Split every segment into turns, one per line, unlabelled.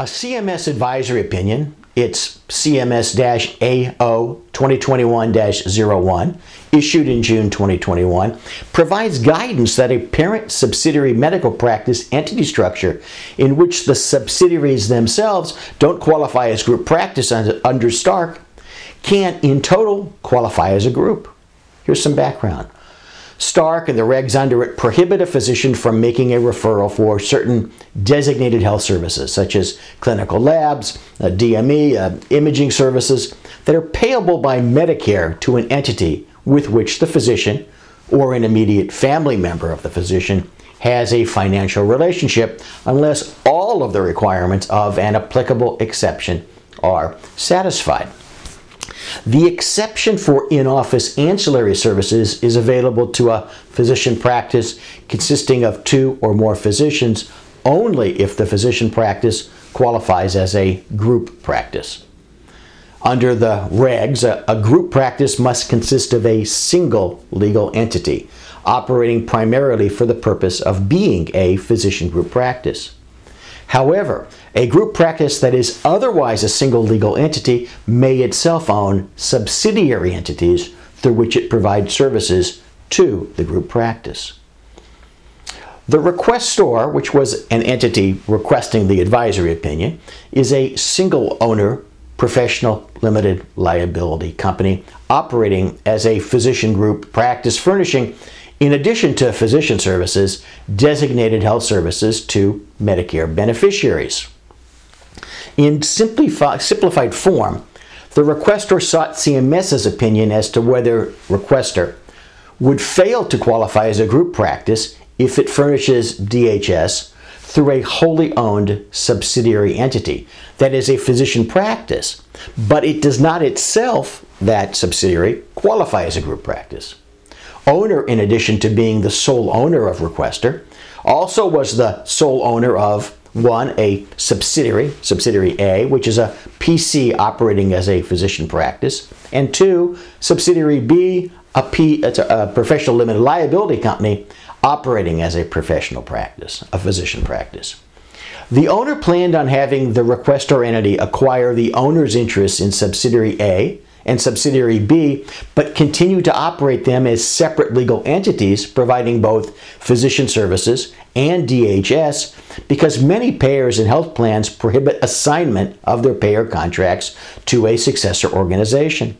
A CMS advisory opinion, it's CMS AO 2021 01, issued in June 2021, provides guidance that a parent subsidiary medical practice entity structure in which the subsidiaries themselves don't qualify as group practice under, Stark can, in total, qualify as a group. Here's some background. Stark and the regs under it prohibit a physician from making a referral for certain designated health services, such as clinical labs, DME, uh, imaging services, that are payable by Medicare to an entity with which the physician or an immediate family member of the physician has a financial relationship unless all of the requirements of an applicable exception are satisfied. The exception for in office ancillary services is available to a physician practice consisting of two or more physicians only if the physician practice qualifies as a group practice. Under the regs, a, a, group practice must consist of a single legal entity operating primarily for the purpose of being a physician group practice. However, a group practice that is otherwise a single legal entity may itself own subsidiary entities through which it provides services to the group practice. The requestor, which was an entity requesting the advisory opinion, is a single owner professional limited liability company operating as a physician group practice furnishing in addition to physician services, designated health services to Medicare beneficiaries. In simplified form, the requester sought CMS's opinion as to whether requester would fail to qualify as a group practice if it furnishes DHS through a wholly owned subsidiary entity that is a physician practice, but it does not itself, that subsidiary, qualify as a group practice owner, in addition to being the sole owner of Requester, also was the sole owner of one, a subsidiary, subsidiary A, which is a PC operating as a physician practice, and two, subsidiary B, a, professional limited liability company operating as a professional practice, a physician practice. The owner planned on having the requester entity acquire the owner's interest in subsidiary A and subsidiary B, but continue to operate them as separate legal entities providing both physician services and DHS because many payers and health plans prohibit assignment of their payer contracts to a successor organization.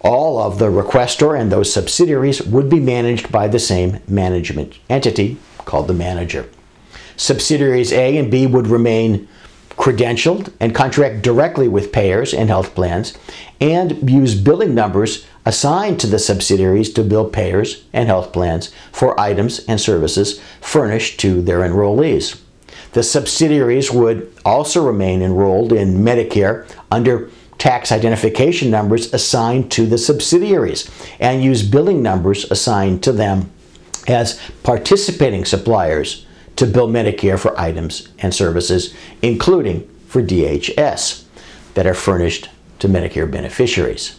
All of the requestor and those subsidiaries would be managed by the same management entity called the manager. Subsidiaries A and B would remain credentialed and contract directly with payers and health plans, and use billing numbers assigned to the subsidiaries to bill payers and health plans for items and services furnished to their enrollees. The subsidiaries would also remain enrolled in Medicare under tax identification numbers assigned to the subsidiaries and use billing numbers assigned to them as participating suppliers to bill Medicare for items and services, including for DHS, that are furnished to Medicare beneficiaries.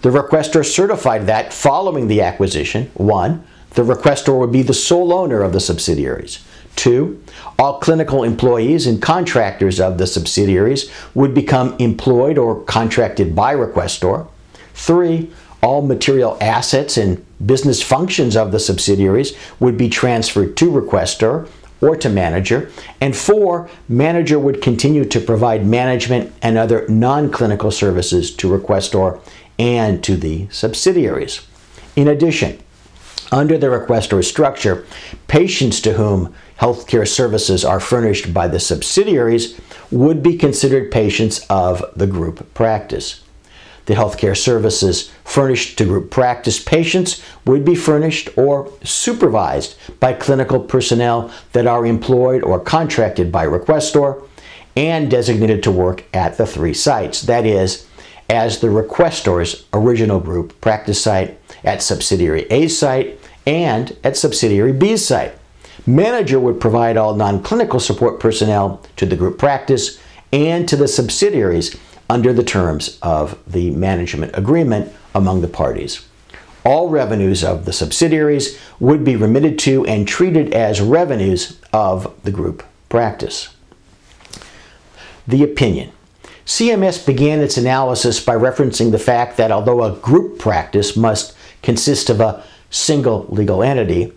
The requester certified that following the acquisition, 1. The requester would be the sole owner of the subsidiaries. 2. All clinical employees and contractors of the subsidiaries would become employed or contracted by requester. 3. All material assets and business functions of the subsidiaries would be transferred to requester or to manager. And four, manager would continue to provide management and other non clinical services to requestor and to the subsidiaries. In addition, under the requestor structure, patients to whom healthcare services are furnished by the subsidiaries would be considered patients of the group practice. The healthcare services furnished to group practice patients would be furnished or supervised by clinical personnel that are employed or contracted by requestor and designated to work at the three sites. That is, as the requestor's original group practice site, at subsidiary A site, and at subsidiary B site. Manager would provide all non clinical support personnel to the group practice and to the subsidiaries under the terms of the management agreement among the parties. All revenues of the subsidiaries would be remitted to and treated as revenues of the group practice. The opinion. CMS began its analysis by referencing the fact that although a group practice must consist of a single legal entity,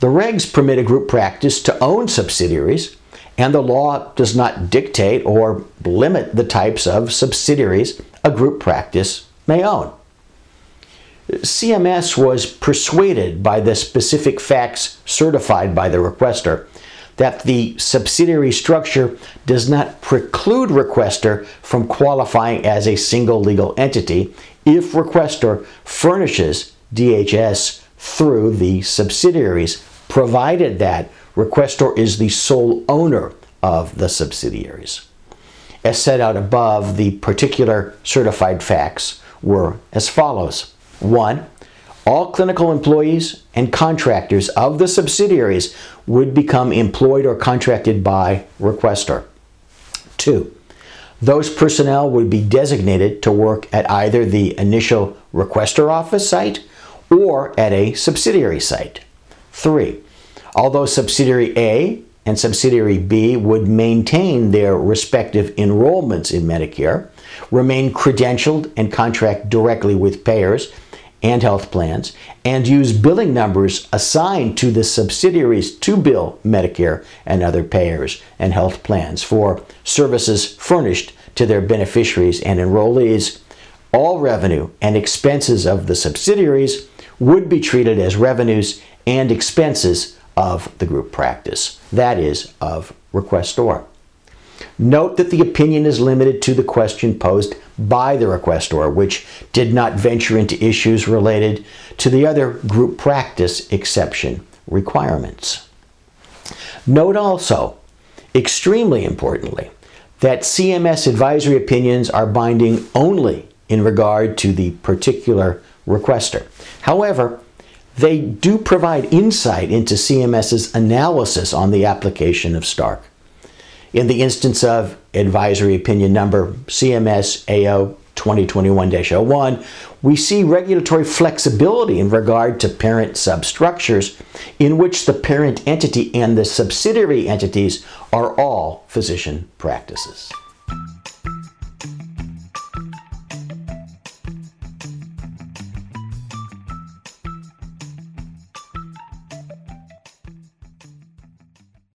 the regs permit a group practice to own subsidiaries, and the law does not dictate or limit the types of subsidiaries a group practice may own. CMS was persuaded by the specific facts certified by the requester that the subsidiary structure does not preclude requester from qualifying as a single legal entity if requester furnishes DHS through the subsidiaries, provided that requestor is the sole owner of the subsidiaries. As set out above, the particular certified facts were as follows. 1. All clinical employees and contractors of the subsidiaries would become employed or contracted by requester. 2. Those personnel would be designated to work at either the initial requester office site or at a subsidiary site. 3. Although subsidiary A and subsidiary B would maintain their respective enrollments in Medicare, remain credentialed and contract directly with payers and health plans, and use billing numbers assigned to the subsidiaries to bill Medicare and other payers and health plans for services furnished to their beneficiaries and enrollees. All revenue and expenses of the subsidiaries would be treated as revenues and expenses of the group practice, that is, of requestor. Note that the opinion is limited to the question posed by the requestor, which did not venture into issues related to the other group practice exception requirements. Note also, extremely importantly, that CMS advisory opinions are binding only in regard to the particular requester. However, they do provide insight into CMS's analysis on the application of Stark. In the instance of advisory opinion number CMS AO 2021-01, we see regulatory flexibility in regard to parent substructures in which the parent entity and the subsidiary entities are all physician practices.